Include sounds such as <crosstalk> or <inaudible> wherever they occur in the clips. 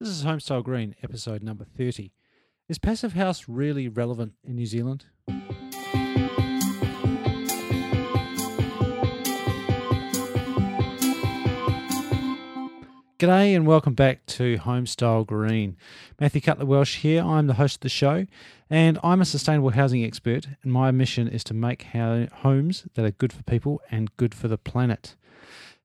This is Homestyle Green, episode number 30. Is Passive House really relevant in New Zealand? G'day and welcome back to Homestyle Green. Matthew Cutler Welsh here. I'm the host of the show and I'm a sustainable housing expert and my mission is to make homes that are good for people and good for the planet.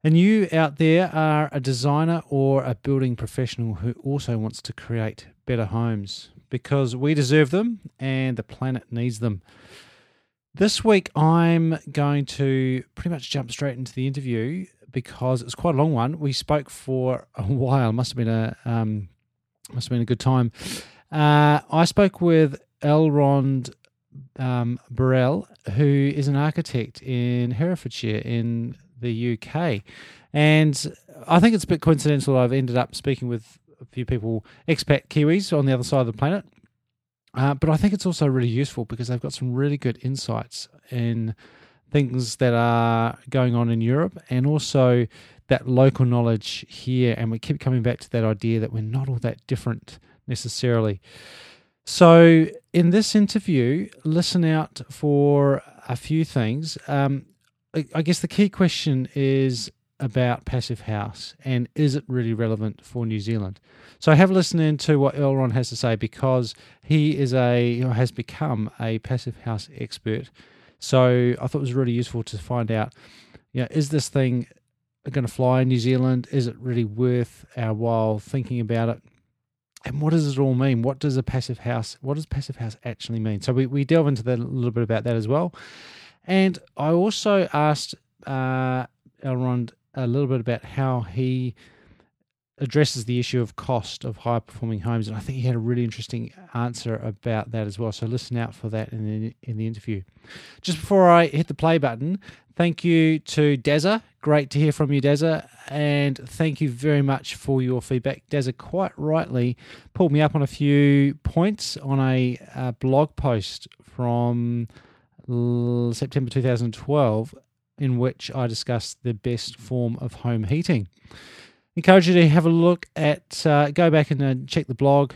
And you out there are a designer or a building professional who also wants to create better homes because we deserve them and the planet needs them. This week, I'm going to pretty much jump straight into the interview because it's quite a long one. We spoke for a while. Must have been a um, must have been a good time. Uh, I spoke with Elrond um, Burrell, who is an architect in Herefordshire in the UK. And I think it's a bit coincidental I've ended up speaking with a few people, expat Kiwis on the other side of the planet. Uh, but I think it's also really useful because they've got some really good insights in things that are going on in Europe and also that local knowledge here. And we keep coming back to that idea that we're not all that different necessarily. So, in this interview, listen out for a few things. Um, I guess the key question is about Passive House and is it really relevant for New Zealand? So I have a listen into what Elrond has to say because he is a has become a Passive House expert. So I thought it was really useful to find out, you know, is this thing going to fly in New Zealand? Is it really worth our while thinking about it? And what does it all mean? What does a passive house? What does passive house actually mean? So we, we delve into that a little bit about that as well. And I also asked uh, Elrond a little bit about how he addresses the issue of cost of high performing homes, and I think he had a really interesting answer about that as well. So listen out for that in the in the interview. Just before I hit the play button, thank you to Dazza. Great to hear from you, Dazza, and thank you very much for your feedback. Dazza quite rightly pulled me up on a few points on a, a blog post from September 2012, in which I discussed the best form of home heating. Encourage you to have a look at, uh, go back and uh, check the blog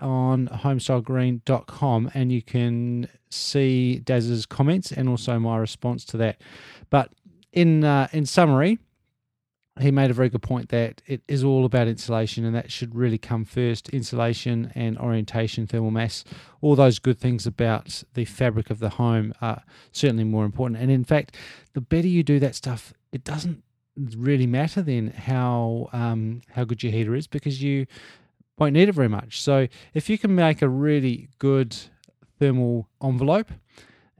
on homestylegreen.com and you can see Daz's comments and also my response to that. But in uh, in summary, he made a very good point that it is all about insulation and that should really come first. Insulation and orientation thermal mass all those good things about the fabric of the home are certainly more important. And in fact the better you do that stuff it doesn't really matter then how um, how good your heater is because you won't need it very much. So if you can make a really good thermal envelope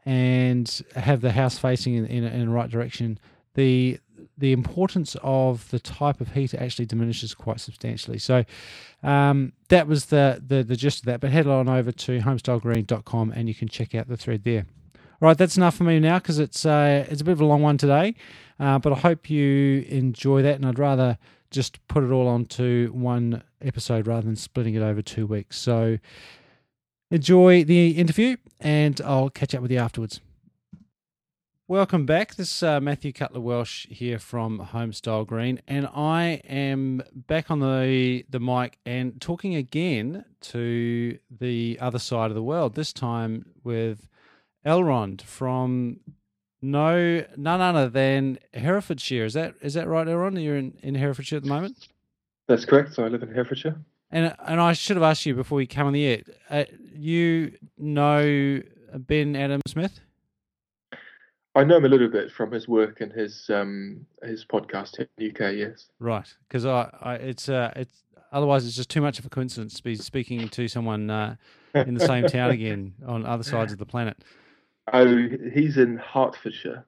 and have the house facing in, in, in the right direction the the importance of the type of heater actually diminishes quite substantially. So um, that was the, the, the gist of that. But head on over to homestylegreen.com and you can check out the thread there. All right, that's enough for me now because it's uh, it's a bit of a long one today. Uh, but I hope you enjoy that, and I'd rather just put it all onto one episode rather than splitting it over two weeks. So enjoy the interview, and I'll catch up with you afterwards. Welcome back. This is uh, Matthew Cutler Welsh here from Homestyle Green, and I am back on the the mic and talking again to the other side of the world. This time with Elrond from no none other than Herefordshire. Is that is that right, Elrond? You're in, in Herefordshire at the moment. That's correct. So I live in Herefordshire. And and I should have asked you before we came on the air. Uh, you know Ben Adam Smith? I know him a little bit from his work and his um, his podcast in the UK. Yes, right. Because I, I, it's uh, it's otherwise it's just too much of a coincidence to be speaking to someone uh, in the same town <laughs> again on other sides of the planet. Oh, he's in Hertfordshire,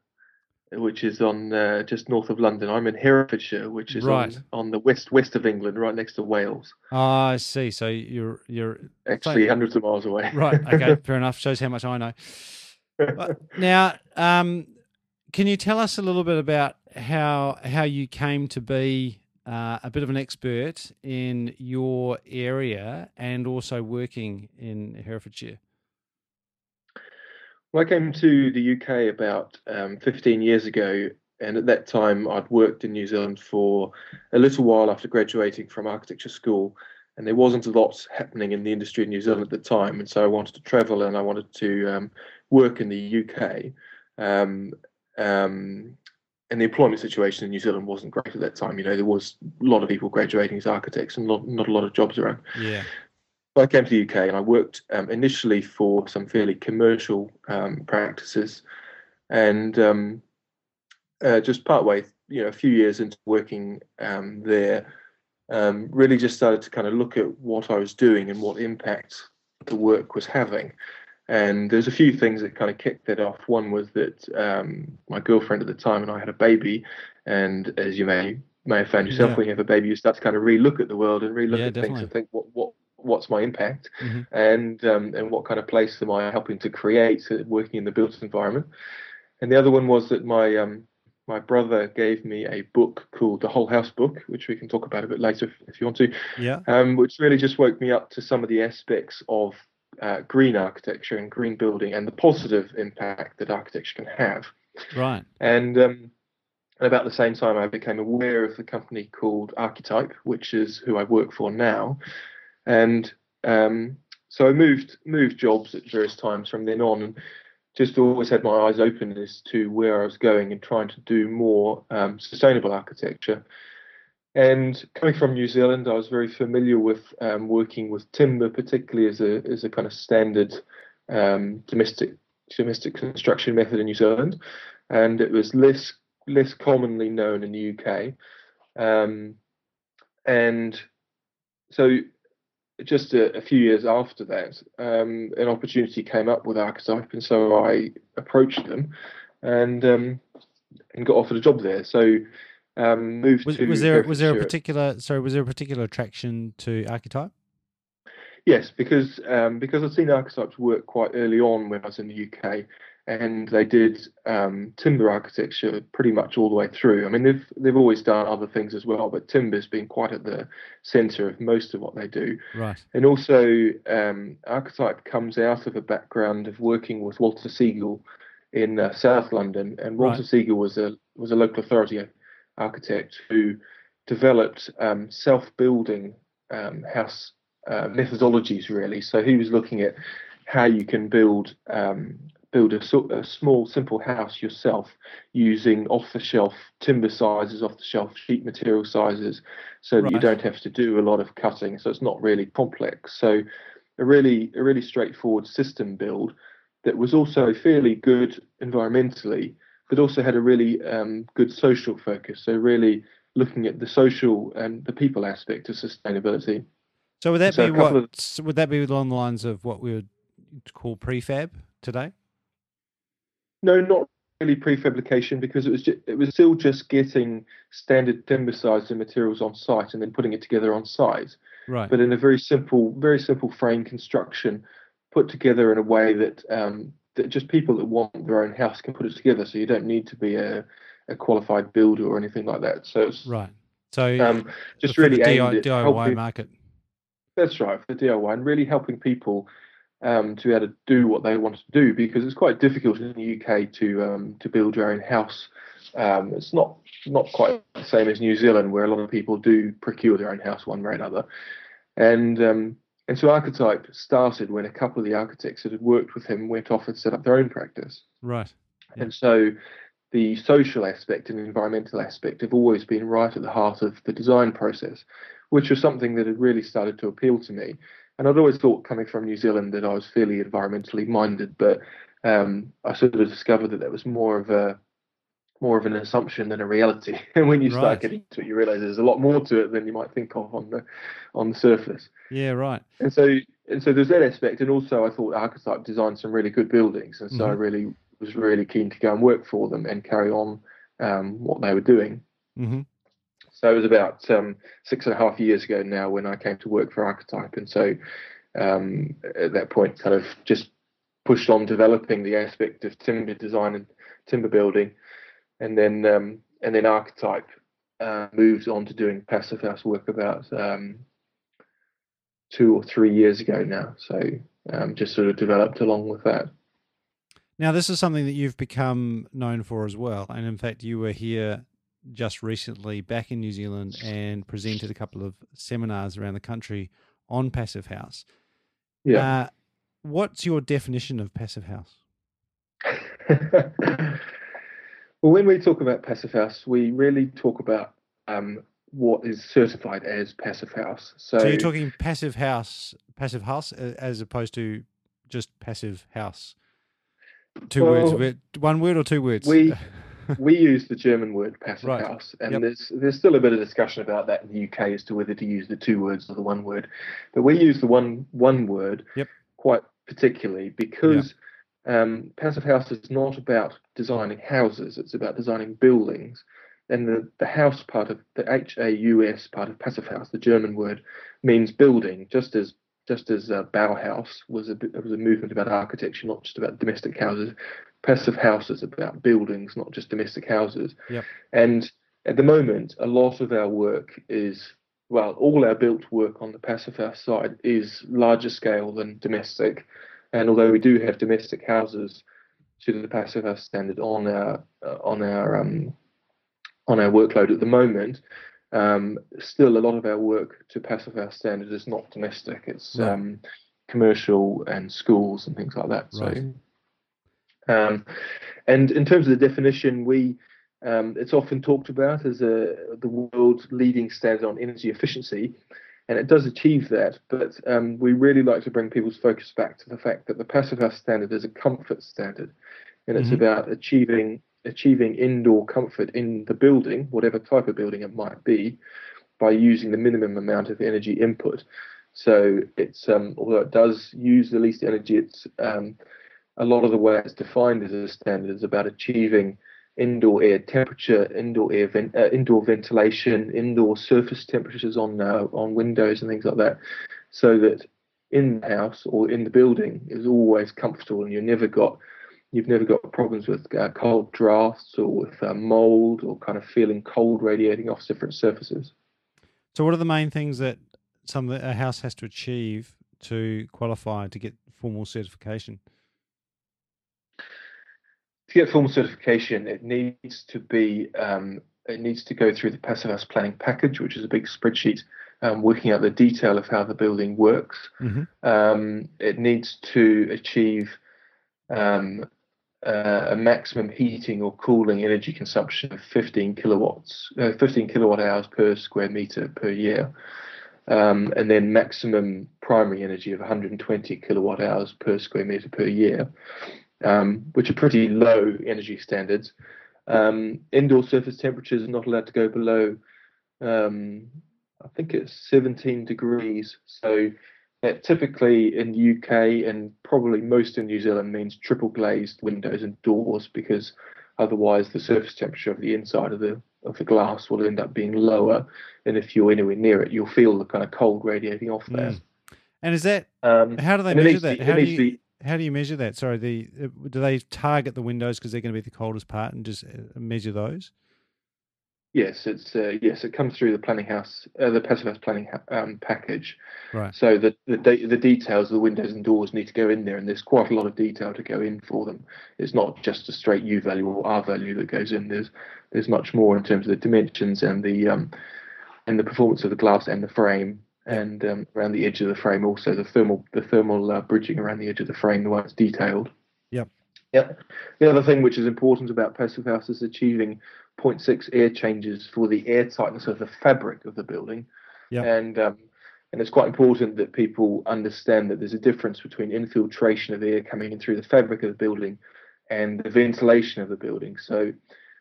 which is on uh, just north of London. I'm in Herefordshire, which is right. on, on the west west of England, right next to Wales. Ah, I see. So you're you're actually hundreds of miles away. Right. Okay. <laughs> fair enough. Shows how much I know <laughs> now, um, can you tell us a little bit about how how you came to be uh, a bit of an expert in your area and also working in Herefordshire? Well, I came to the UK about um, 15 years ago, and at that time I'd worked in New Zealand for a little while after graduating from architecture school, and there wasn't a lot happening in the industry in New Zealand at the time, and so I wanted to travel and I wanted to um, work in the UK. Um, um, and the employment situation in New Zealand wasn't great at that time. You know, there was a lot of people graduating as architects and not, not a lot of jobs around. Yeah. So I came to the UK and I worked um, initially for some fairly commercial um, practices, and um, uh, just partway, you know, a few years into working um, there, um, really just started to kind of look at what I was doing and what impact the work was having. And there's a few things that kind of kicked it off. One was that um, my girlfriend at the time and I had a baby, and as you may may have found yourself yeah. when you have a baby, you start to kind of relook at the world and relook yeah, at definitely. things and think what what what's my impact mm-hmm. and um, and what kind of place am I helping to create uh, working in the built environment. And the other one was that my um, my brother gave me a book called The Whole House Book, which we can talk about a bit later if, if you want to. Yeah. Um, which really just woke me up to some of the aspects of uh, green architecture and green building and the positive impact that architecture can have. Right. And um, and about the same time, I became aware of the company called Architype, which is who I work for now. And um, so I moved moved jobs at various times from then on, and just always had my eyes open as to where I was going and trying to do more um, sustainable architecture. And coming from New Zealand, I was very familiar with um, working with timber, particularly as a as a kind of standard um, domestic domestic construction method in New Zealand, and it was less less commonly known in the UK. Um, and so, just a, a, few years after that, um, an opportunity came up with Architype, and so I approached them, and um, and got offered a job there. So um, moved was, to. Was there was there a particular sorry was there a particular attraction to Architype? Yes, because um, because I'd seen Architype's work quite early on when I was in the UK, and they did um, timber architecture pretty much all the way through. I mean, they've they've always done other things as well, but timber's been quite at the centre of most of what they do. Right. And also, um, Architype comes out of a background of working with Walter Segal in uh, South London, and Walter right. Segal was a was a local authority architect who developed um, self-building um, house uh, methodologies. Really, so he was looking at how you can build um, build a, a, small, simple house yourself using off-the-shelf timber sizes, off-the-shelf sheet material sizes, so that right. you don't have to do a lot of cutting. So it's not really complex. So a really, a really straightforward system build that was also fairly good environmentally but also had a really um, good social focus. So really looking at the social and the people aspect of sustainability. So would that so be what? Of, would that be along the lines of what we would call prefab today? No, not really prefabrication because it was just, it was still just getting standard timber size and materials on site and then putting it together on site. Right. But in a very simple, very simple frame construction, put together in a way that um, that just people that want their own house can put it together. So you don't need to be a, a qualified builder or anything like that. So it's right. So um, just really the DIY, DIY market. That's right for the DIY and really helping people um, to be able to do what they want to do because it's quite difficult in the UK to um, to build your own house. Um, it's not not quite the same as New Zealand where a lot of people do procure their own house one way or another. And um, and so Architype started when a couple of the architects that had worked with him went off and set up their own practice. Right. Yeah. And so the social aspect and environmental aspect have always been right at the heart of the design process, which was something that had really started to appeal to me. And I'd always thought, coming from New Zealand, that I was fairly environmentally minded, but um, I sort of discovered that that was more of a more of an assumption than a reality. <laughs> And when you start right. getting to it, you realize there's a lot more to it than you might think of on the on the surface. Yeah, right. And so and so there's that aspect, and also I thought Architype designed some really good buildings, and so mm-hmm. I really was really keen to go and work for them and carry on um, what they were doing. Mm-hmm. So it was about um, six and a half years ago now when I came to work for Architype, and so um, at that point, kind of just pushed on developing the aspect of timber design and timber building and then um, and then Architype uh, moved on to doing passive house work about um, two or three years ago now. So um, just sort of developed along with that. Now, this is something that you've become known for as well, and in fact, you were here just recently back in New Zealand and presented a couple of seminars around the country on passive house. Yeah. Uh, what's your definition of passive house? <laughs> well, when we talk about passive house, we really talk about um, what is certified as passive house. So, So you're talking passive house, passive house, as opposed to just passive house. Two words, Well, word- one word or two words. we- <laughs> we use the German word passive Right. house, and Yep. there's there's still a bit of discussion about that in the UK as to whether to use the two words or the one word. But we use the one one word Yep. quite particularly because um, passive house is not about designing houses; it's about designing buildings. And the, the house part of the H A U S part of passive house, the German word, means building, just as just as uh, Bauhaus was a was a movement about architecture, not just about domestic houses. Passive house is about buildings, not just domestic houses. Yep. And at the moment, a lot of our work is well, all our built work on the passive house side is larger scale than domestic. And although we do have domestic houses to the passive house standard on our uh, on our um, on our workload at the moment, um, still a lot of our work to passive house standard is not domestic. It's Right. um, commercial and schools and things like that. Right. So, um, and in terms of the definition, we um, it's often talked about as a the world's leading standard on energy efficiency, and it does achieve that. But um, we really like to bring people's focus back to the fact that the passive house standard is a comfort standard, and it's Mhm. about achieving achieving indoor comfort in the building, whatever type of building it might be, by using the minimum amount of energy input. So it's um, although it does use the least energy, it's um, a lot of the way it's defined as a standard is about achieving indoor air temperature, indoor air vent, uh, indoor ventilation, indoor surface temperatures on uh, on windows and things like that, so that in the house or in the building is always comfortable and you've never got you've never got problems with uh, cold drafts or with uh, mold or kind of feeling cold radiating off different surfaces. so, what are the main things that some a house has to achieve to qualify to get formal certification? To get formal certification, it needs to be um, it needs to go through the passive house planning package, which is a big spreadsheet um, working out the detail of how the building works. Mhm. Um, it needs to achieve um, uh, a maximum heating or cooling energy consumption of 15 kilowatts, uh, 15 kilowatt hours per square meter per year. Um, and then maximum primary energy of 120 kilowatt hours per square meter per year um, which are pretty low energy standards. Um, indoor surface temperatures are not allowed to go below, um, I think it's 17 degrees. So that typically in the UK and probably most in New Zealand means triple glazed windows and doors because otherwise the surface temperature of the inside of the of the glass will end up being lower, and if you're anywhere near it, you'll feel the kind of cold radiating off there. Mm. And is that Um, how do they measure that? How do you how do you measure that? Sorry, the uh, do they target the windows because they're going to be the coldest part and just uh, measure those? Yes, it's uh, yes, it comes through the planning house, uh, the passive house planning um, package. Right. So the the, de- the details of the windows and doors need to go in there, and there's quite a lot of detail to go in for them. It's not just a straight U value or R value that goes in. There's there's much more in terms of the dimensions and the um, and the performance of the glass and the frame, and um, around the edge of the frame also the thermal the thermal uh, bridging around the edge of the frame, the one that's detailed. Yep. Yeah. The other thing which is important about passive house is achieving 0.6 air changes for the air tightness of the fabric of the building. Yep. And um, and it's quite important that people understand that there's a difference between infiltration of air coming in through the fabric of the building and the ventilation of the building. So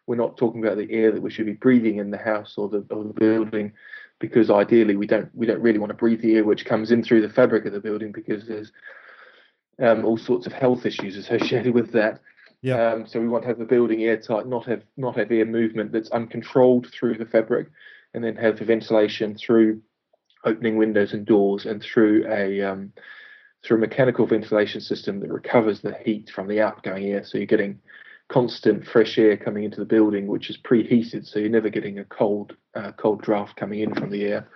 we're not talking about the air that we should be breathing in the house or the or the building, because ideally we don't we don't really want to breathe the air which comes in through the fabric of the building because there's um, all sorts of health issues associated <laughs> with that. Yep. Um, so we want to have the building airtight, not have not have air movement that's uncontrolled through the fabric, and then have the ventilation through opening windows and doors and through a um, through a mechanical ventilation system that recovers the heat from the outgoing air. So you're getting constant fresh air coming into the building, which is preheated, so you're never getting a cold uh, cold draft coming in from the air.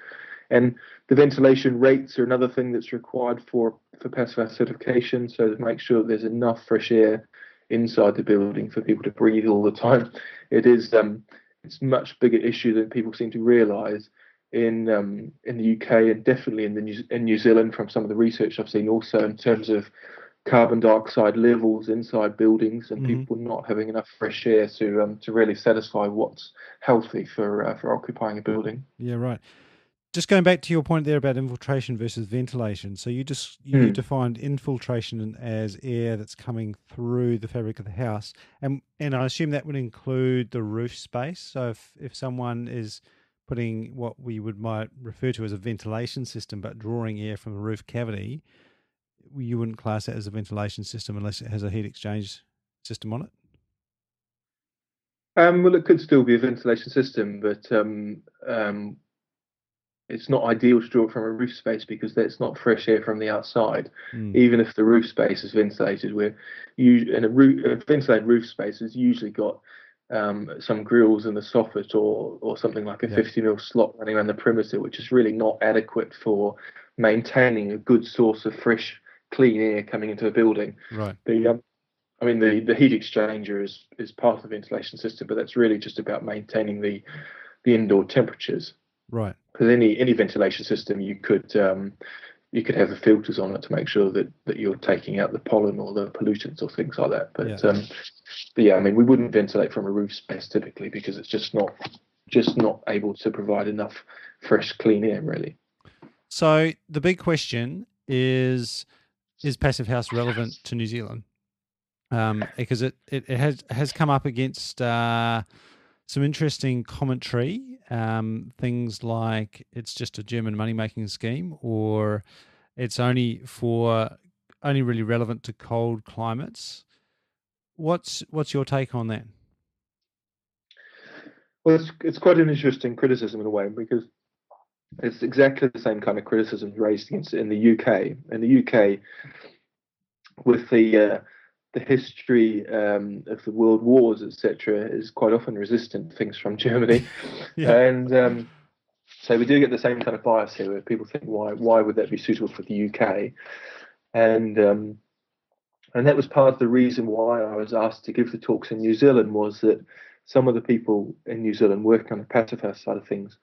And the ventilation rates are another thing that's required for for passive certification. So to make sure that there's enough fresh air inside the building for people to breathe all the time. It is um, it's much bigger issue than people seem to realise in um, in the UK and definitely in the New, in New Zealand from some of the research I've seen also in terms of carbon dioxide levels inside buildings and mm-hmm. people not having enough fresh air to um, to really satisfy what's healthy for uh, for occupying a building. Yeah, right. Just going back to your point there about infiltration versus ventilation. So you just you mm. defined infiltration as air that's coming through the fabric of the house, and and I assume that would include the roof space. So if if someone is putting what we would might refer to as a ventilation system, but drawing air from the roof cavity, you wouldn't class that as a ventilation system unless it has a heat exchange system on it. Um, well, it could still be a ventilation system, but um, um, it's not ideal to draw it from a roof space because that's not fresh air from the outside. Mm. Even if the roof space is ventilated, we're in a, roof, a ventilated roof space has usually got um, some grills in the soffit or or something like a yeah. 50 mil slot running around the perimeter, which is really not adequate for maintaining a good source of fresh, clean air coming into a building. Right. The um, I mean the the heat exchanger is is part of the ventilation system, but that's really just about maintaining the the indoor temperatures. Right. Because any any ventilation system you could um, you could have the filters on it to make sure that, that you're taking out the pollen or the pollutants or things like that. But yeah. Um, but yeah, I mean, we wouldn't ventilate from a roof space typically because it's just not just not able to provide enough fresh, clean air, really. So the big question is: Is passive house relevant to New Zealand? Um, because it, it, it has has come up against uh, some interesting commentary. Um, things like it's just a German money making scheme, or it's only for only really relevant to cold climates. What's what's your take on that? Well, it's it's quite an interesting criticism in a way because it's exactly the same kind of criticism raised against it in the UK. In the UK, with the uh, the history um, of the world wars, etc., is quite often resistant to things from <laughs> Germany, <laughs> yeah. and um, so we do get the same kind of bias here, where people think, why why would that be suitable for the UK? And um, and that was part of the reason why I was asked to give the talks in New Zealand was that some of the people in New Zealand working on the pacifist side of things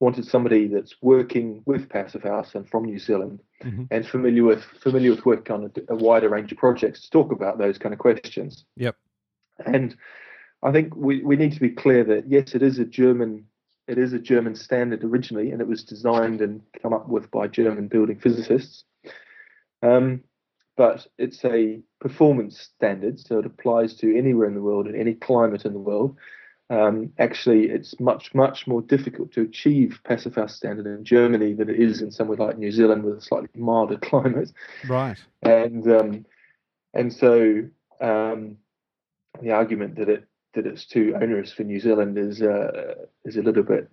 wanted somebody that's working with passive house and from New Zealand mm-hmm. and familiar with familiar with working on a, a, wider range of projects to talk about those kind of questions. Yep. And I think we, we need to be clear that yes, it is a German it is a German standard originally, and it was designed and come up with by German building physicists. Um, but it's a performance standard, so it applies to anywhere in the world and any climate in the world. Um, actually, it's much, much more difficult to achieve house standard in Germany than it is in somewhere like New Zealand with a slightly milder <laughs> climate. Right. And um, and so um, the argument that it that it's too onerous for New Zealand is uh, is a little bit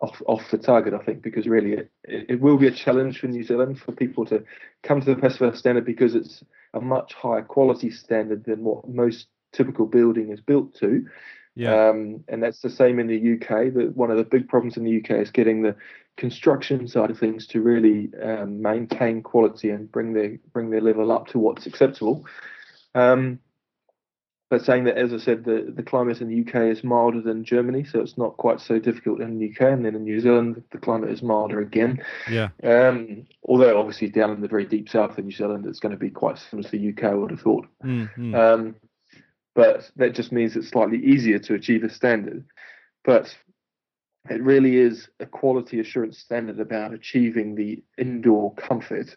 off off the target, I think, because really it, it will be a challenge for New Zealand for people to come to the passive standard because it's a much higher quality standard than what most typical building is built to. Yeah. Um, and that's the same in the UK. That one of the big problems in the UK is getting the construction side of things to really um, maintain quality and bring their bring their level up to what's acceptable. Um, but saying that, as I said, the, the climate in the UK is milder than Germany, so it's not quite so difficult in the UK. And then in New Zealand, the climate is milder again. Yeah. Um, although obviously down in the very deep south of New Zealand, it's going to be quite similar to the UK, I would have thought. Mm-hmm. Um, but that just means it's slightly easier to achieve a standard. But it really is a quality assurance standard about achieving the indoor comfort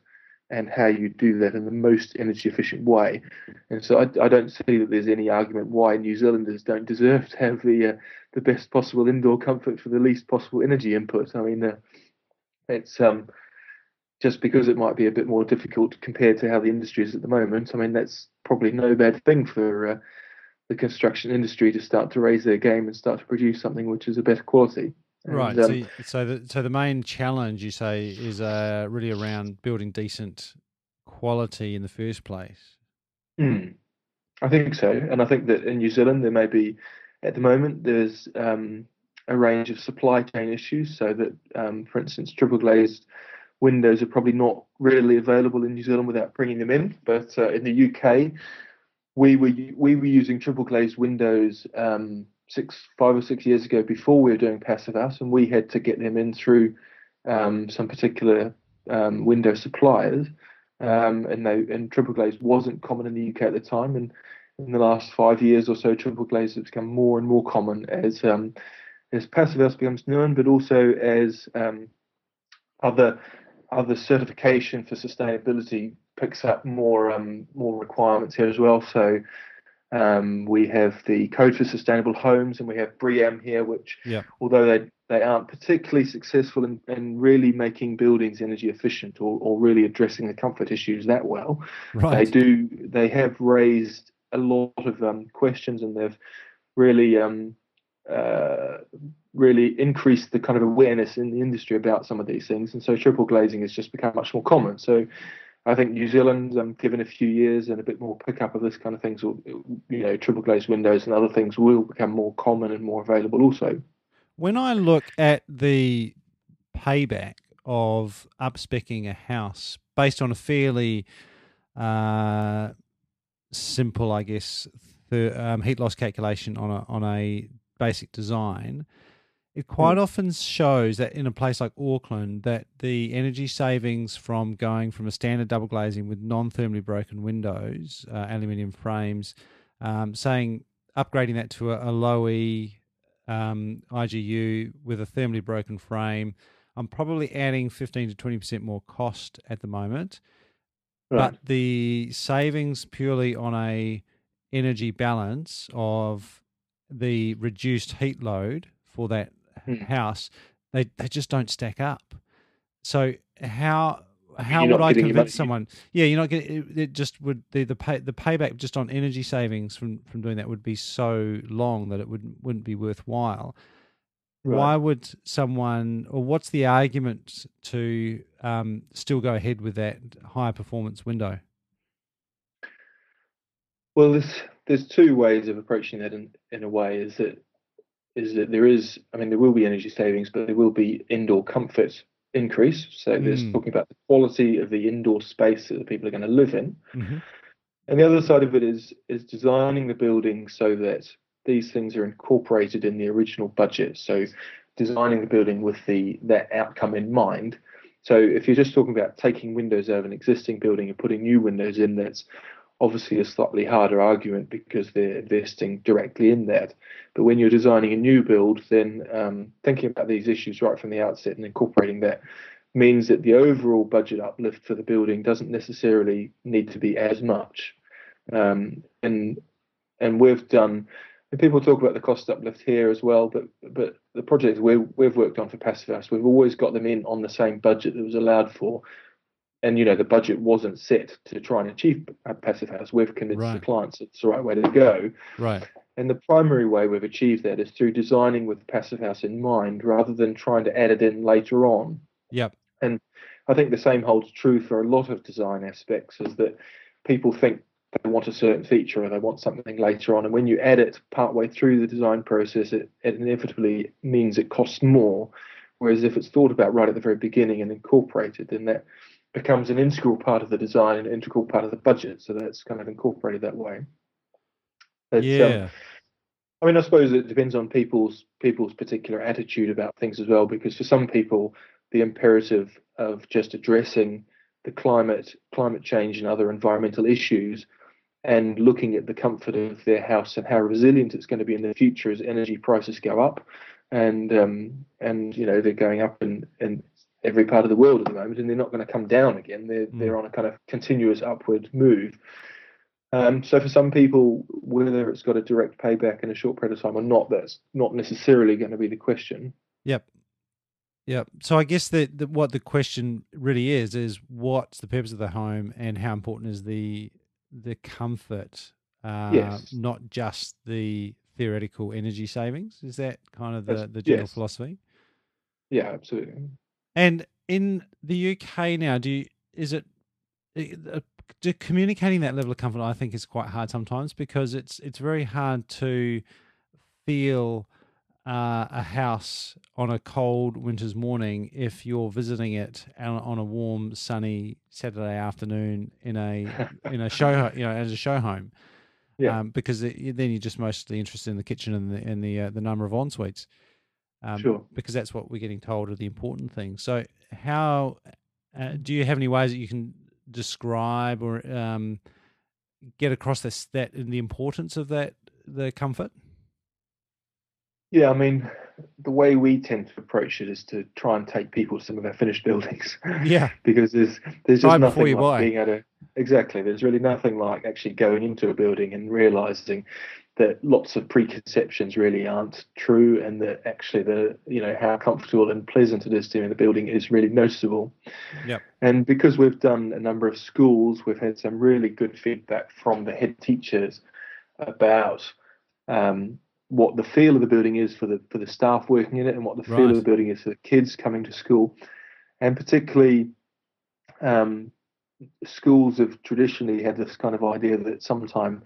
and how you do that in the most energy efficient way. And so I, I, don't see that there's any argument why New Zealanders don't deserve to have the uh, the best possible indoor comfort for the least possible energy input. I mean, uh, it's um, just because it might be a bit more difficult compared to how the industry is at the moment. I mean, that's probably no bad thing for uh, the construction industry to start to raise their game and start to produce something which is a better quality. And, right. Um, so, so the so the main challenge you say is uh, really around building decent quality in the first place. Mm, I think so, and I think that in New Zealand there may be, at the moment, there's um, a range of supply chain issues. So that, um, for instance, triple glazed windows are probably not readily available in New Zealand without bringing them in. But uh, in the UK, we were we were using triple glazed windows um, six, five or six years ago before we were doing Passive House, and we had to get them in through um, some particular um, window suppliers. Um, and they and triple glaze wasn't common in the UK at the time, and in the last five years or so, triple glaze has become more and more common as um, as passive house becomes known, but also as um, other other certification for sustainability picks up more um, more requirements here as well. So um, we have the Code for Sustainable Homes, and we have BREEAM here, which, yeah. although they they aren't particularly successful in, in really making buildings energy efficient or, or really addressing the comfort issues that well, right. they do they have raised a lot of um, questions and they've really um, uh, really increased the kind of awareness in the industry about some of these things, and so triple glazing has just become much more common. So I think New Zealand, um, given a few years and a bit more pickup of this kind of things, you know, triple glazed windows and other things will become more common and more available also. When I look at the payback of upspecking a house based on a fairly uh, simple, I guess, um, heat loss calculation on a on a basic design, it quite mm. often shows that in a place like Auckland, that the energy savings from going from a standard double glazing with non-thermally broken windows, uh, aluminium frames, um, saying upgrading that to a, a low E um, IGU with a thermally broken frame, I'm probably adding 15 to 20 percent more cost at the moment. Right. But the savings purely on a energy balance of the reduced heat load for that hmm. house, they they just don't stack up. So how how would I convince someone? Yeah, you're not getting it, it. Just would the the pay the payback just on energy savings from from doing that would be so long that it would wouldn't be worthwhile. Right. Why would someone, or what's the argument to um, still go ahead with that high performance window? Well, there's there's two ways of approaching that in, in a way. Is that is that there is, I mean, there will be energy savings, but there will be indoor comfort increase. So mm. there's talking about the quality of the indoor space that the people are going to live in. Mm-hmm. And the other side of it is is designing the building so that these things are incorporated in the original budget. So designing the building with the that outcome in mind. So if you're just talking about taking windows out of an existing building and putting new windows in, that's obviously a slightly harder argument because they're investing directly in that. But when you're designing a new build, then um, thinking about these issues right from the outset and incorporating that means that the overall budget uplift for the building doesn't necessarily need to be as much. Um, and and we've done. And people talk about the cost uplift here as well, but but the projects we we've worked on for Passive we've always got them in on the same budget that was allowed for and you know the budget wasn't set to try and achieve a passive house. We've convinced right. the clients it's the right way to go. Right. And the primary way we've achieved that is through designing with passive house in mind, rather than trying to add it in later on. Yep. And I think the same holds true for a lot of design aspects. Is that people think they want a certain feature or they want something later on, and when you add it partway through the design process, it, it inevitably means it costs more. Whereas if it's thought about right at the very beginning and incorporated, then that becomes an integral part of the design, an integral part of the budget. So that's kind of incorporated that way. It's, yeah. Um, I mean, I suppose it depends on people's people's particular attitude about things as well. Because for some people, the imperative of just addressing the climate, climate change, and other environmental issues, and looking at the comfort of their house and how resilient it's going to be in the future as energy prices go up, and um, and you know they're going up in, in every part of the world at the moment, and they're not going to come down again. They're mm. they're on a kind of continuous upward move. Um, so for some people, whether it's got a direct payback in a short period of time or not, that's not necessarily going to be the question. Yep. Yep. So I guess that, that what the question really is is what's the purpose of the home and how important is the the comfort, uh, yes. not just the theoretical energy savings. Is that kind of the, the general yes. philosophy? Yeah, absolutely. And in the UK now, do you, is it uh, communicating that level of comfort? I think is quite hard sometimes because it's it's very hard to feel uh, a house on a cold winter's morning if you're visiting it on a warm, sunny Saturday afternoon in a in a show, <laughs> you know, as a show home. Yeah. Um, because it, then you're just mostly interested in the kitchen and the and the uh, the number of en suites. Um, Sure. Because that's what we're getting told are the important things. So, how uh, do you have any ways that you can describe or um, get across this that the importance of that the comfort? Yeah, I mean, the way we tend to approach it is to try and take people to some of our finished buildings. Yeah. <laughs> because there's there's just nothing you like buy. being able to exactly. There's really nothing like actually going into a building and realizing that lots of preconceptions really aren't true, and that actually the you know how comfortable and pleasant it is to be in the building is really noticeable. yeah And because we've done a number of schools, we've had some really good feedback from the head teachers about um, what the feel of the building is for the for the staff working in it, and what the feel Right. of the building is for the kids coming to school, and particularly um, schools have traditionally had this kind of idea that sometime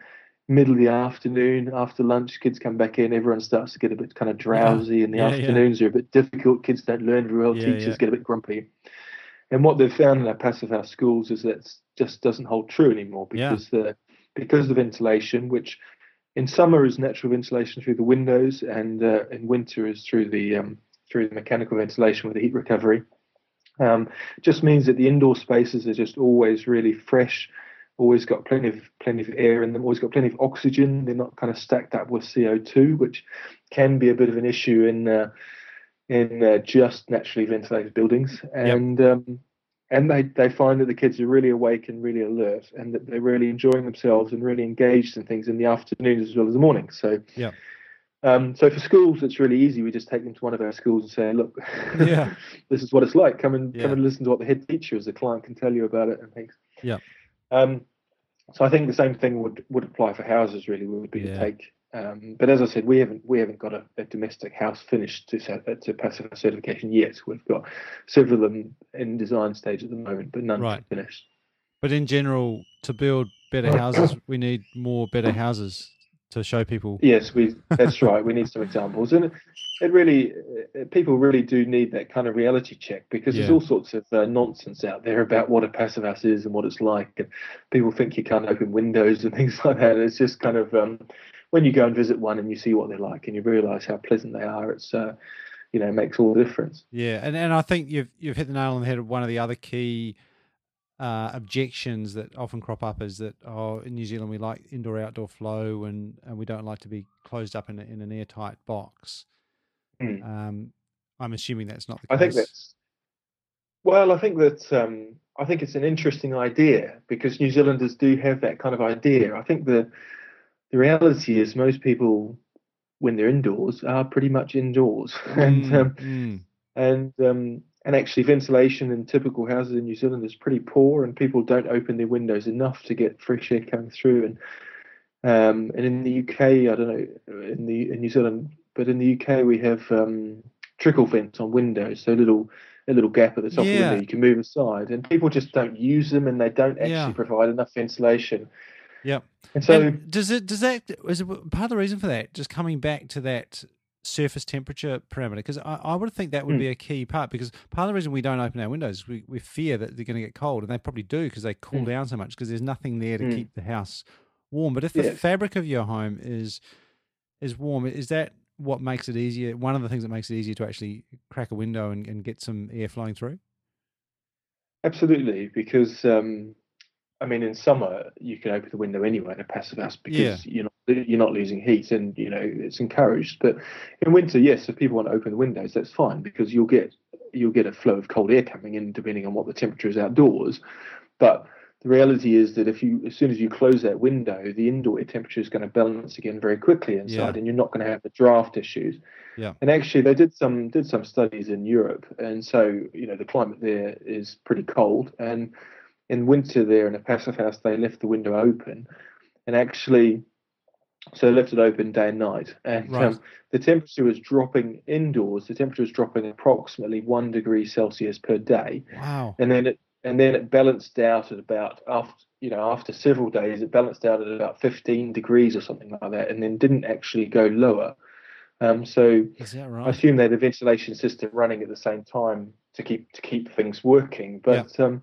middle of the afternoon after lunch kids come back in everyone starts to get a bit kind of drowsy and the Yeah, yeah. afternoons are a bit difficult kids don't learn very well Yeah, teachers yeah. get a bit grumpy and what they've found in our passive house schools is that just doesn't hold true anymore Yeah. because the because of the ventilation which in summer is natural ventilation through the windows and uh, in winter is through the um, through the mechanical ventilation with the heat recovery um, just means that the indoor spaces are just always really fresh, always got plenty of plenty of air in them, always got plenty of oxygen. They're not kind of stacked up with CO2, which can be a bit of an issue in uh, in uh, just naturally ventilated buildings. And um, and they, they find that the kids are really awake and really alert, and that they're really enjoying themselves and really engaged in things in the afternoons as well as the mornings. So Yeah. Um, so for schools, it's really easy. We just take them to one of our schools and say, "Look, Yeah. <laughs> this is what it's like. Come and Yeah. come and listen to what the head teacher as a client can tell you about it and things." Yeah. Um, so I think the same thing would would apply for houses. Really, would be Yeah. to take. Um, but as I said, we haven't we haven't got a, a domestic house finished to to passive house certification yet. We've got several of them in design stage at the moment, but none Right. finished. But in general, to build better <coughs> houses, we need more better houses to show people. Yes, we. That's <laughs> right. We need some examples, and it, really, people really do need that kind of reality check because there's all sorts of uh, nonsense out there about what a passive house is and what it's like, and people think you can't open windows and <laughs> things like that. It's just kind of um, when you go and visit one and you see what they're like and you realise how pleasant they are. It's uh, you know, makes all the difference. Yeah, and, and I think you've you've hit the nail on the head. of One of the other key uh, objections that often crop up is that oh, in New Zealand we like indoor outdoor flow and, and we don't like to be closed up in, a, in an airtight box. Mm. Um, I'm assuming that's not the I case. think that's well. I think that um, I think it's an interesting idea because New Zealanders do have that kind of idea. I think the the reality is most people, when they're indoors, are pretty much indoors, <laughs> and Mm, um, mm, and um, and actually ventilation in typical houses in New Zealand is pretty poor, and people don't open their windows enough to get fresh air coming through. And um, and in the UK, I don't know in the in New Zealand, but in the UK we have um, trickle vents on windows, so little a little gap at the top of the window you can move aside, and people just don't use them, and they don't actually Yeah. provide enough ventilation. Yep. And so and does it does that is it part of the reason for that just coming back to that surface temperature parameter because I, I would think that would Hmm. be a key part because part of the reason we don't open our windows is we, we fear that they're going to get cold and they probably do because they cool Hmm. down so much because there's nothing there to Hmm. keep the house warm but if the Yeah. fabric of your home is is warm is that what makes it easier one of the things that makes it easier to actually crack a window and, and get some air flowing through Absolutely, because um, I mean, in summer you can open the window anyway in a passive house because you're not you're not losing heat, and you know it's encouraged. But in winter, yes, if people want to open the windows, that's fine because you'll get you'll get a flow of cold air coming in depending on what the temperature is outdoors. But the reality is that if you as soon as you close that window, the indoor air temperature is going to balance again very quickly inside, Yeah. and you're not going to have the draft issues. Yeah. And actually, they did some did some studies in Europe, and so you know the climate there is pretty cold, and in winter there in a passive house they left the window open, and actually, so they left it open day and night, and Right. um, the temperature was dropping indoors. The temperature was dropping approximately one degree Celsius per day, wow and then it and then it balanced out at about after you know after several days it balanced out at about 15 degrees or something like that, and then didn't actually go lower. Um, so that I assume they had a ventilation system running at the same time to keep to keep things working. But um,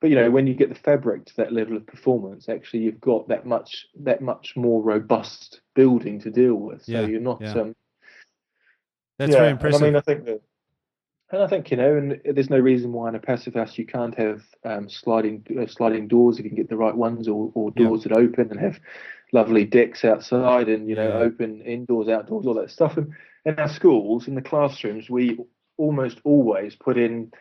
but you know, when you get the fabric to that level of performance, actually, you've got that much that much more robust building to deal with. So Yeah, you're not. yeah. Um, That's yeah, very impressive. I mean, I think that, and I think you know, and there's no reason why in a passive house you can't have um, sliding uh, sliding doors if you can get the right ones, or, or Yeah. doors that open and have lovely decks outside, and you know, Yeah. open indoors, outdoors, all that stuff. And in our schools, in the classrooms, we almost always put in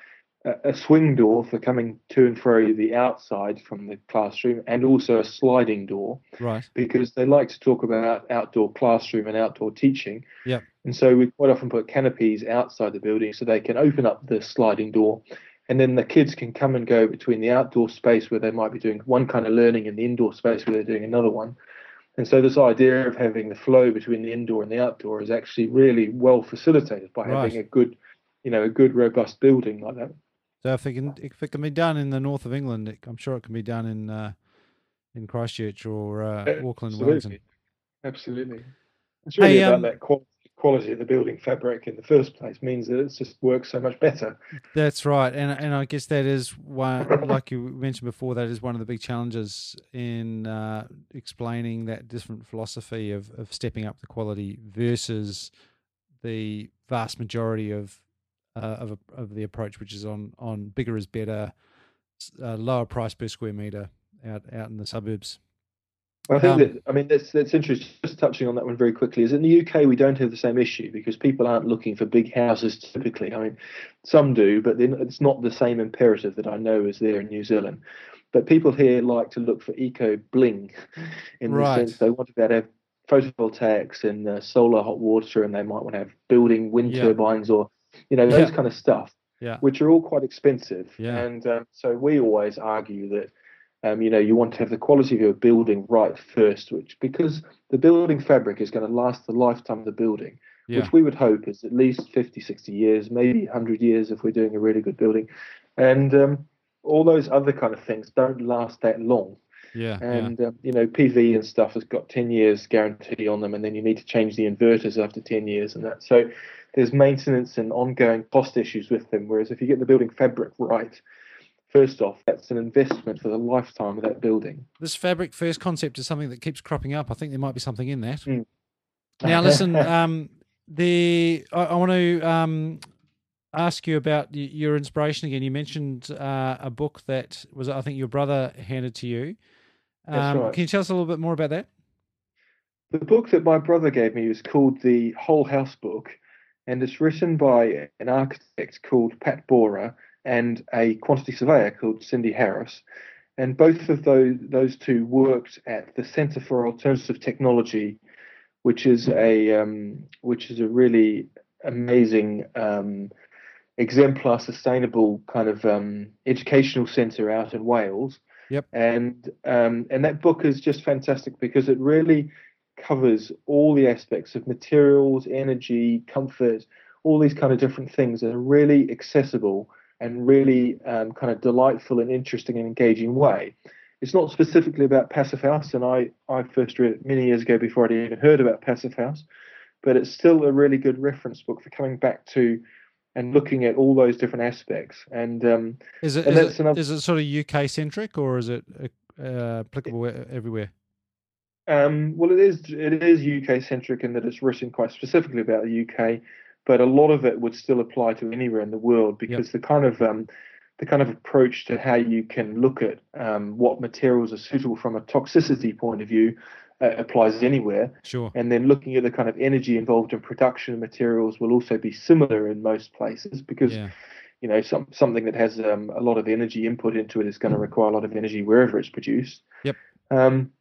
a, swing door for coming to and fro the outside from the classroom, and also a sliding door right. because they like to talk about outdoor classroom and outdoor teaching. yeah And so we quite often put canopies outside the building so they can open up the sliding door and then the kids can come and go between the outdoor space where they might be doing one kind of learning and the indoor space where they're doing another one. And so this idea of having the flow between the indoor and the outdoor is actually really well facilitated by Right. having a good, you know, a good robust building like that. So if it can if it can be done in the north of England, it, I'm sure it can be done in uh, in Christchurch or uh, Auckland, Wellington. Absolutely. It's really Hey, about um, that quality, quality of the building fabric in the first place means that it just works so much better. That's right, and and I guess that is one, like you mentioned before, that is one of the big challenges in uh, explaining that different philosophy of of stepping up the quality versus the vast majority of of a, of the approach, which is on on bigger is better, uh, lower price per square meter out out in the suburbs. I think Um, that I mean that's that's interesting. Just touching on that one very quickly is in the UK we don't have the same issue because people aren't looking for big houses typically. I mean, some do, but then it's not the same imperative that I know is there in New Zealand. But people here like to look for eco bling, <laughs> in Right. the sense they want to be able to have photovoltaics and uh, solar hot water, and they might want to have building wind Yeah. turbines or you know those Yeah. kind of stuff, Yeah. which are all quite expensive. Yeah. And um, so we always argue that um, you know, you want to have the quality of your building right first, which because the building fabric is going to last the lifetime of the building, Yeah, which we would hope is at least 50, 60 years, maybe 100 years if we're doing a really good building. And um, all those other kind of things don't last that long. yeah, yeah. And, um, you know, PV and stuff has got 10 years guarantee on them, and then you need to change the inverters after 10 years and that. So there's maintenance and ongoing cost issues with them. Whereas if you get the building fabric right, first off, that's an investment for the lifetime of that building. This fabric first concept is something that keeps cropping up. I think there might be something in that. Mm. Now, <laughs> listen, um, the I, I want to um, ask you about your inspiration again. You mentioned uh, a book that was, I think, your brother handed to you. Um, right. Can you tell us a little bit more about that? The book that my brother gave me was called the Whole House Book, and it's written by an architect called Pat Borer and a quantity surveyor called Cindy Harris. And both of those those two worked at the Centre for Alternative Technology, which is a um, which is a really amazing um, exemplar, sustainable kind of um, educational centre out in Wales. Yep. And um, and that book is just fantastic because it really covers all the aspects of materials, energy, comfort, all these kind of different things in a really accessible and really um, kind of delightful and interesting and engaging way. It's not specifically about Passive House, and I, I first read it many years ago before I'd even heard about Passive House, but it's still a really good reference book for coming back to and looking at all those different aspects. And um, Is it And is it, another- is it sort of UK centric or is it uh, applicable e- everywhere? Um, well, it is it is UK centric in that it's written quite specifically about the UK, but a lot of it would still apply to anywhere in the world because the kind of um, the kind of approach to how you can look at um, what materials are suitable from a toxicity point of view uh, applies anywhere, Sure. and then looking at the kind of energy involved in production of materials will also be similar in most places because Yeah. you know some something that has um, a lot of energy input into it is going to require a lot of energy wherever it's produced. Yep. Um,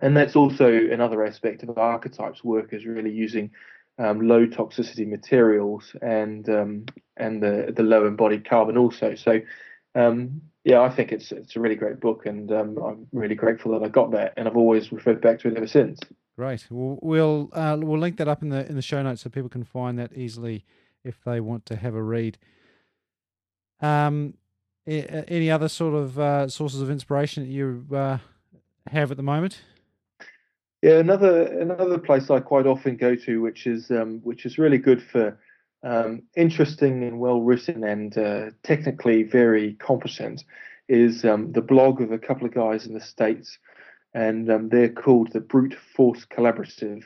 and that's also another aspect of Architype's work is really using um, low toxicity materials and um, and the the low embodied carbon also. So um, yeah, I think it's it's a really great book, and um, I'm really grateful that I got that, and I've always referred back to it ever since. Great. We'll we'll, uh, we'll link that up in the in the show notes so people can find that easily if they want to have a read. Um, any other sort of uh, sources of inspiration that you uh, have at the moment? Yeah, another another place I quite often go to, which is um, which is really good for um, interesting and well written and uh, technically very competent, is um, the blog of a couple of guys in the states, and um, they're called the Brute Force Collaborative,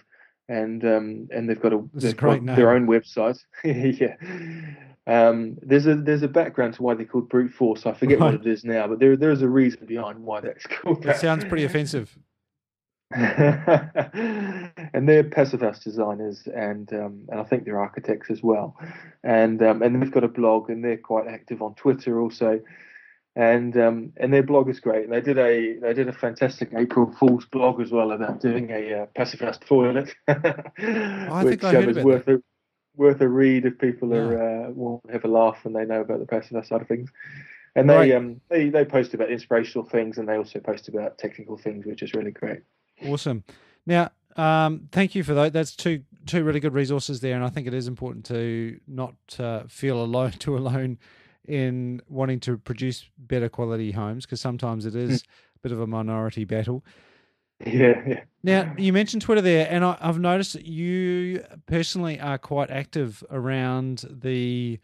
and um, and they've got a they've got their own website. <laughs> yeah. Um, there's a there's a background to why they're called brute force. I forget right. what it is now, but there there's a reason behind why that's <laughs> called. That, that. sounds pretty offensive. <laughs> and they're house designers, and um, and I think they're architects as well, and um, and they've got a blog, and they're quite active on Twitter also, and um, and their blog is great. And they did a they did a fantastic April Fool's blog as well about doing a uh, house toilet, oh, <laughs> I which think I heard um, is worth a, worth a read if people yeah. are uh, want to have a laugh and they know about the house side of things. And they right. um they they post about inspirational things and they also post about technical things, which is really great. Awesome. Now, um, thank you for that. That's two two really good resources there, and I think it is important to not uh, feel alone <laughs> too alone in wanting to produce better quality homes because sometimes it is mm. a bit of a minority battle. Yeah, yeah. Now you mentioned Twitter there, and I, have noticed that you personally are quite active around the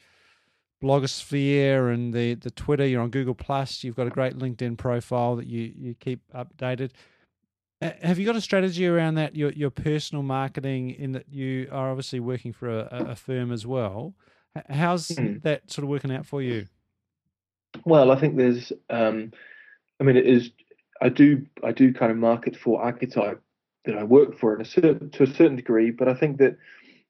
blogosphere and the the Twitter. You're on Google Plus. You've got a great LinkedIn profile that you you keep updated. Have you got a strategy around that? Your your personal marketing, in that you are obviously working for a, a firm as well. How's mm. that sort of working out for you? Well, I think there's, um, I mean, it is. I do, I do kind of market for Architype that I work for in a certain, to a certain degree, but I think that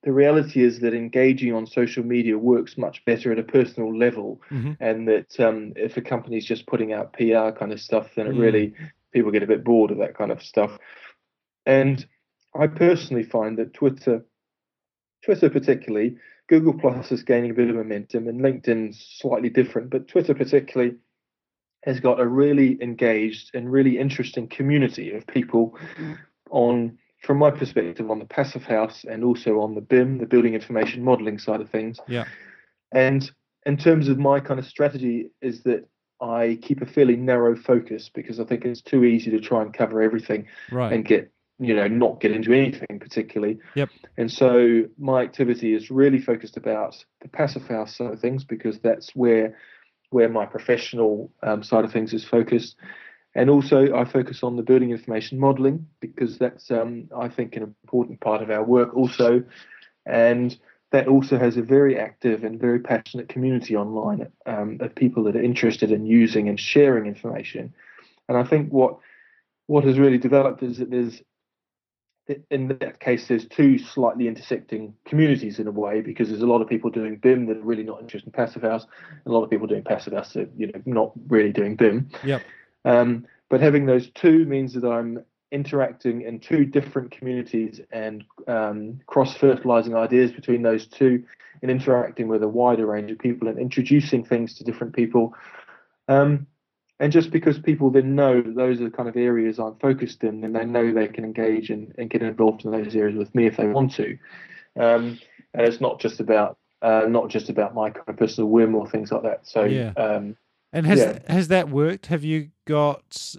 the reality is that engaging on social media works much better at a personal level, mm-hmm. and that um, if a company's just putting out PR kind of stuff, then it mm. really people get a bit bored of that kind of stuff. And I personally find that Twitter, Twitter particularly, Google Plus is gaining a bit of momentum, and LinkedIn's slightly different, but Twitter particularly has got a really engaged and really interesting community of people on, from my perspective, on the passive house and also on the BIM, the building information modeling side of things. Yeah. And in terms of my kind of strategy, is that I keep a fairly narrow focus because I think it's too easy to try and cover everything right. and get you know not get into anything particularly. Yep. And so my activity is really focused about the passive house side of things because that's where where my professional um, side of things is focused. And also I focus on the building information modeling because that's um, I think an important part of our work also. And that also has a very active and very passionate community online um, of people that are interested in using and sharing information and I think what what has really developed is that there's in that case, there's two slightly intersecting communities in a way because there's a lot of people doing BIM that are really not interested in passive house, and a lot of people doing passive house that you know not really doing BIM. Yep. Um, but having those two means that I'm interacting in two different communities and um, cross fertilizing ideas between those two and interacting with a wider range of people and introducing things to different people. Um, and just because people then know those are the kind of areas I'm focused in, then they know they can engage and, and get involved in those areas with me if they want to. Um, and it's not just about uh, not just about my kind of personal whim or things like that. So yeah. Um, and has yeah. has that worked? Have you got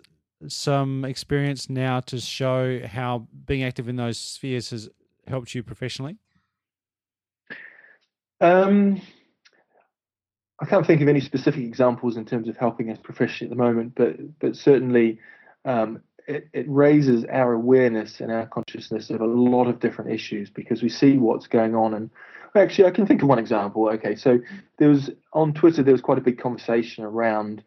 some experience now to show how being active in those spheres has helped you professionally? Um, I can't think of any specific examples in terms of helping us professionally at the moment, but but certainly um, it, it, raises our awareness and our consciousness of a lot of different issues because we see what's going on. And actually, I can think of one example. Okay, so there was on Twitter there was quite a big conversation around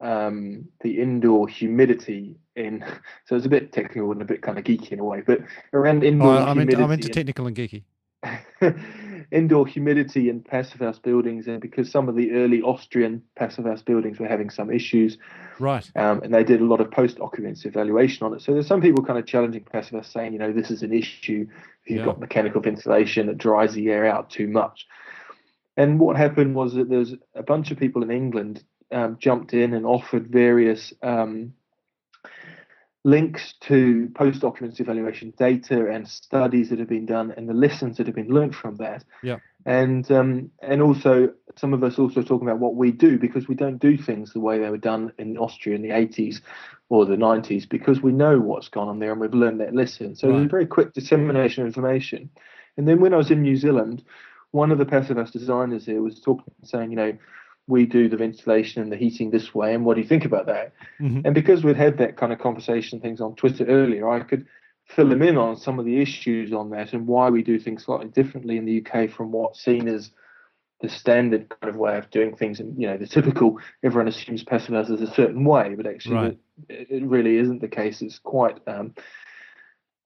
um, the indoor humidity in. <laughs> So it's a bit technical and a bit kind of geeky in a way, but around indoor oh, I'm humidity. Into, I'm into technical and geeky. <laughs> indoor humidity in passive house buildings, and because some of the early Austrian passive house buildings were having some issues, right? Um, and they did a lot of post occupancy evaluation on it. So there's some people kind of challenging passive house, saying, you know, this is an issue if you've yeah. got mechanical ventilation that dries the air out too much. And what happened was that there's a bunch of people in England um, jumped in and offered various um, links to post occupancy evaluation data and studies that have been done and the lessons that have been learned from that. Yeah. And um, and also some of us also talking about what we do because we don't do things the way they were done in Austria in the 80s or the 90s because we know what's gone on there and we've learned that lesson. So right. there's a very quick dissemination of information. And then when I was in New Zealand, one of the passive house designers there was talking, saying, you know, we do the ventilation and the heating this way, and what do you think about that? Mhm. And because we'd had that kind of conversation things on Twitter earlier, I could fill them in on some of the issues on that and why we do things slightly differently in the UK from what's seen as the standard kind of way of doing things. And you know, the typical everyone assumes passive house is a certain way, but actually Right. it, it really isn't the case. It's quite um,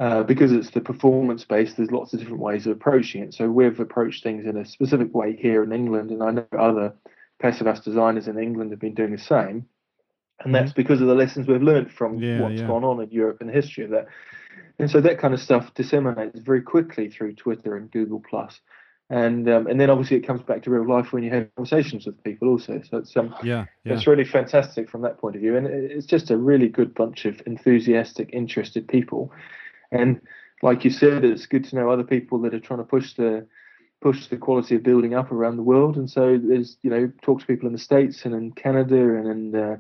uh, because it's the performance based. There's lots of different ways of approaching it. So we've approached things in a specific way here in England, and I know other passive house designers in England have been doing the same. And that's because of the lessons we've learned from Yeah, what's yeah. gone on in Europe and the history of that. And so that kind of stuff disseminates very quickly through Twitter and Google Plus, and um, and then obviously it comes back to real life when you have conversations with people also. So it's um, Yeah, yeah. it's really fantastic from that point of view, and it's just a really good bunch of enthusiastic, interested people. And like you said, it's good to know other people that are trying to push the push the quality of building up around the world. And so there's you know talk to people in the states and in Canada and in uh,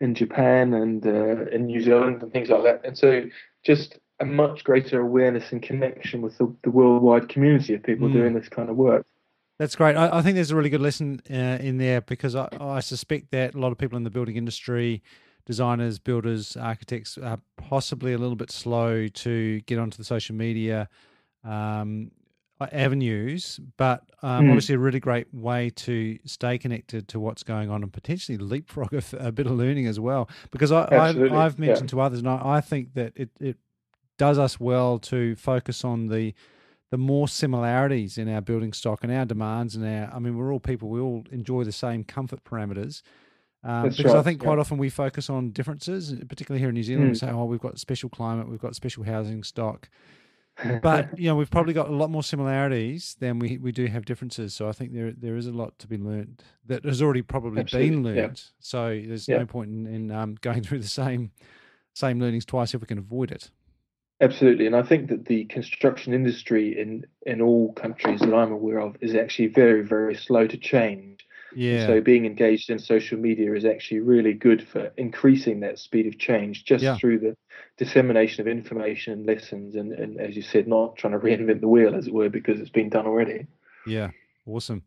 in Japan and uh, in New Zealand and things like that. And so just a much greater awareness and connection with the, the worldwide community of people Mm. doing this kind of work. That's great. I, I think there's a really good lesson uh, in there because I, I suspect that a lot of people in the building industry, designers, builders, architects, are possibly a little bit slow to get onto the social media um, avenues, but um, Mm. obviously a really great way to stay connected to what's going on and potentially leapfrog a bit of learning as well. Because I, I've, Absolutely, I've yeah. mentioned to others, and I, I think that it, it does us well to focus on the the more similarities in our building stock and our demands and our I mean we're all people we all enjoy the same comfort parameters um, because I think quite yeah. often we focus on differences particularly here in New Zealand we Mm. say oh we've got special climate we've got special housing stock but <laughs> you know we've probably got a lot more similarities than we, we do have differences so I think there there is a lot to be learned that has already probably been Absolutely, yeah. learned so there's Yeah. no point in, in um, <laughs> going through the same same learnings twice if we can avoid it Absolutely, and I think that the construction industry in in all countries that I'm aware of is actually very very slow to change. Yeah So being engaged in social media is actually really good for increasing that speed of change just Yeah. through the dissemination of information and lessons, and, and as you said, not trying to reinvent the wheel as it were because it's been done already. Yeah, awesome.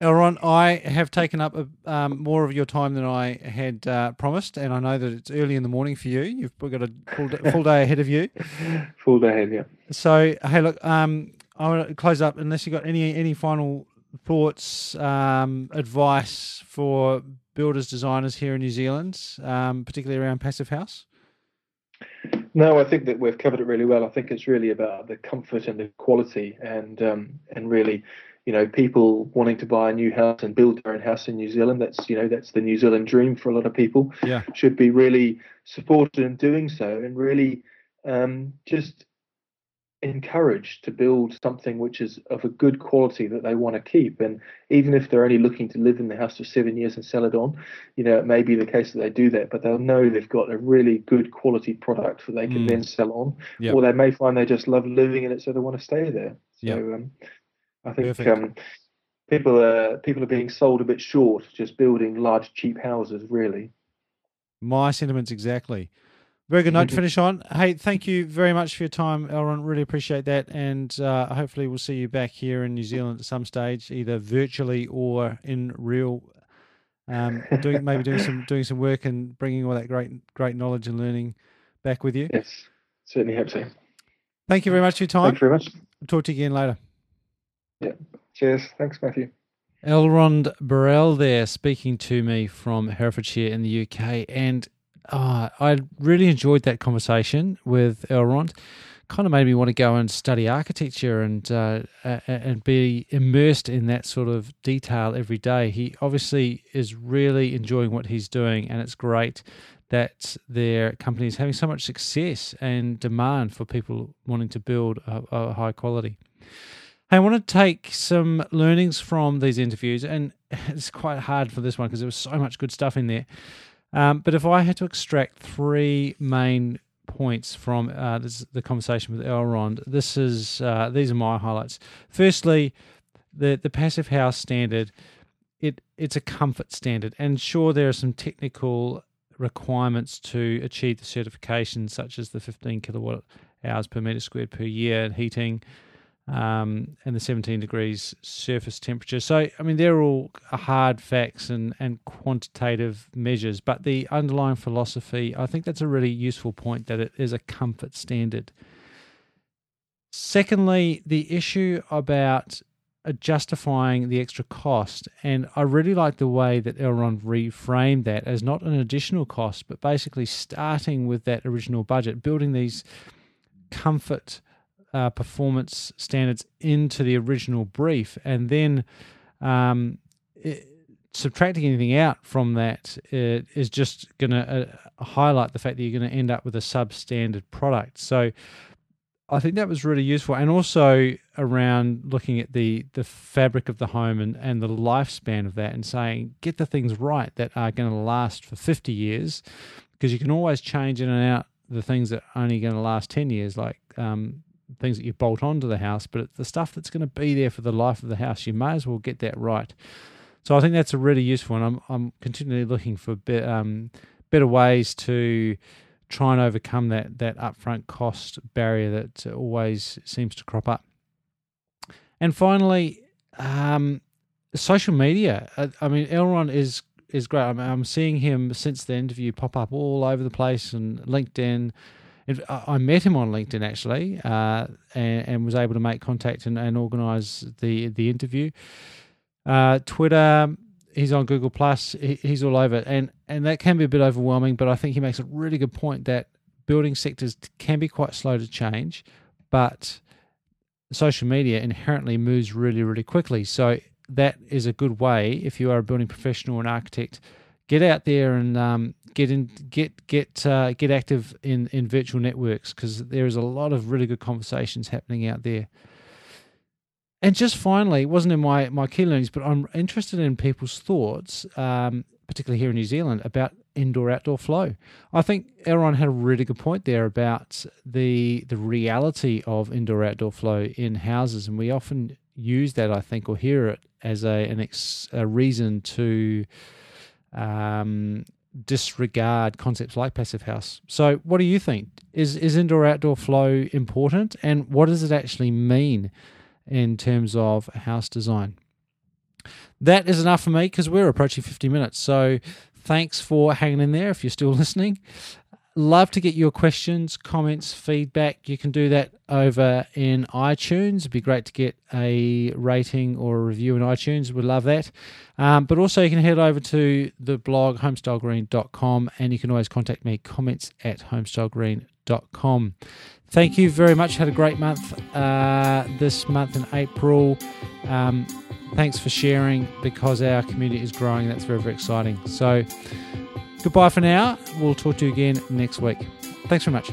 Elrond, I have taken up a, um, more of your time than I had uh, promised, and I know that it's early in the morning for you. You've got a full day, full day ahead of you. <laughs> Full day ahead, yeah. So, hey, look, um, I want to close up unless you've got any any final thoughts, um, advice for builders, designers here in New Zealand, um, particularly around passive house. No, I think that we've covered it really well. I think it's really about the comfort and the quality, and um, and really, you know, people wanting to buy a new house and build their own house in New Zealand. That's you know that's the New Zealand dream for a lot of people. Yeah. should be really supported in doing so, and really um, just encouraged to build something which is of a good quality that they want to keep. And even if they're only looking to live in the house for seven years and sell it on, you know, it may be the case that they do that, but they'll know they've got a really good quality product that they can Mm. then sell on. Yep. Or they may find they just love living in it, so they want to stay there. So Yep. um, I think um, people are people are being sold a bit short, just building large cheap houses. Really, My sentiments exactly. Very good note to finish on. Hey, thank you very much for your time, Elrond. Really appreciate that, and uh, hopefully we'll see you back here in New Zealand at some stage, either virtually or in real. Um, doing maybe doing some doing some work and bringing all that great great knowledge and learning back with you. yes, certainly hope so. Thank you very much for your time. Thank you very much. Talk to you again later. Yeah. Cheers. Thanks, Matthew. Elrond Burrell there speaking to me from Herefordshire in the UK. And uh, I really enjoyed that conversation with Elrond. Kind of made me want to go and study architecture and uh, and be immersed in that sort of detail every day. He obviously is really enjoying what he's doing, and it's great that their company is having so much success and demand for people wanting to build a, a high quality. I want to take some learnings from these interviews, and <laughs> it's quite hard for this one because there was so much good stuff in there. Um, but if I had to extract three main points from uh, this, the conversation with Elrond, this is uh, these are my highlights. Firstly, the the passive house standard, it it's a comfort standard, and sure there are some technical requirements to achieve the certification, such as the 15 kilowatt hours per meter squared per year heating um, and the 17 degrees surface temperature. So, I mean, they're all hard facts and, and quantitative measures, but the underlying philosophy, I think that's a really useful point that it is a comfort standard. Secondly, the issue about justifying the extra cost. And I really like the way that Elrond reframed that as not an additional cost, but basically starting with that original budget, building these comfort uh, performance standards into the original brief, and then um, it, subtracting anything out from that is just going to uh, highlight the fact that you're going to end up with a substandard product. So I think that was really useful, and also around looking at the the fabric of the home and and the lifespan of that, and saying get the things right that are going to last for fifty years, because you can always change in and out the things that are only going to last ten years, like um, things that you bolt onto the house, but the stuff that's going to be there for the life of the house, you may as well get that right. So I think that's a really useful, one. I'm I'm continually looking for be, um, better ways to try and overcome that that upfront cost barrier that always seems to crop up. And finally, um, social media. I, I, mean, Elrond is is great. I I'm seeing him since the interview pop up all over the place and LinkedIn. I met him on LinkedIn actually, uh, and, and, was able to make contact and, and organise the the interview. Uh, Twitter, he's on Google Plus. He, he's all over, and and that can be a bit overwhelming. But I think he makes a really good point that building sectors can be quite slow to change, but social media inherently moves really really quickly. So that is a good way if you are a building professional or an architect. Get out there and um, get in, get get uh, get active in in virtual networks because there is a lot of really good conversations happening out there. And just finally, it wasn't in my, my key learnings, but I'm interested in people's thoughts, um, particularly here in New Zealand, about indoor outdoor flow. I think Elrond had a really good point there about the the reality of indoor outdoor flow in houses, and we often use that, I think, or hear it as a an ex, a reason to um, disregard concepts like passive house. So, what do you think? Is is indoor outdoor flow important, and what does it actually mean? in terms of house design. That is enough for me because we're approaching 50 minutes. So thanks for hanging in there if you're still <laughs> listening. Love to get your questions, comments, feedback. You can do that over in iTunes. It'd be great to get a rating or a review in iTunes. We'd love that. Um, but also, you can head over to the blog homestylegreen.com and you can always contact me, comments at homestylegreen.com. Thank you very much. Had a great month uh, this month in April. Um, thanks for sharing because our community is growing. That's very, very exciting. So, goodbye for now. We'll talk to you again next week. Thanks very much.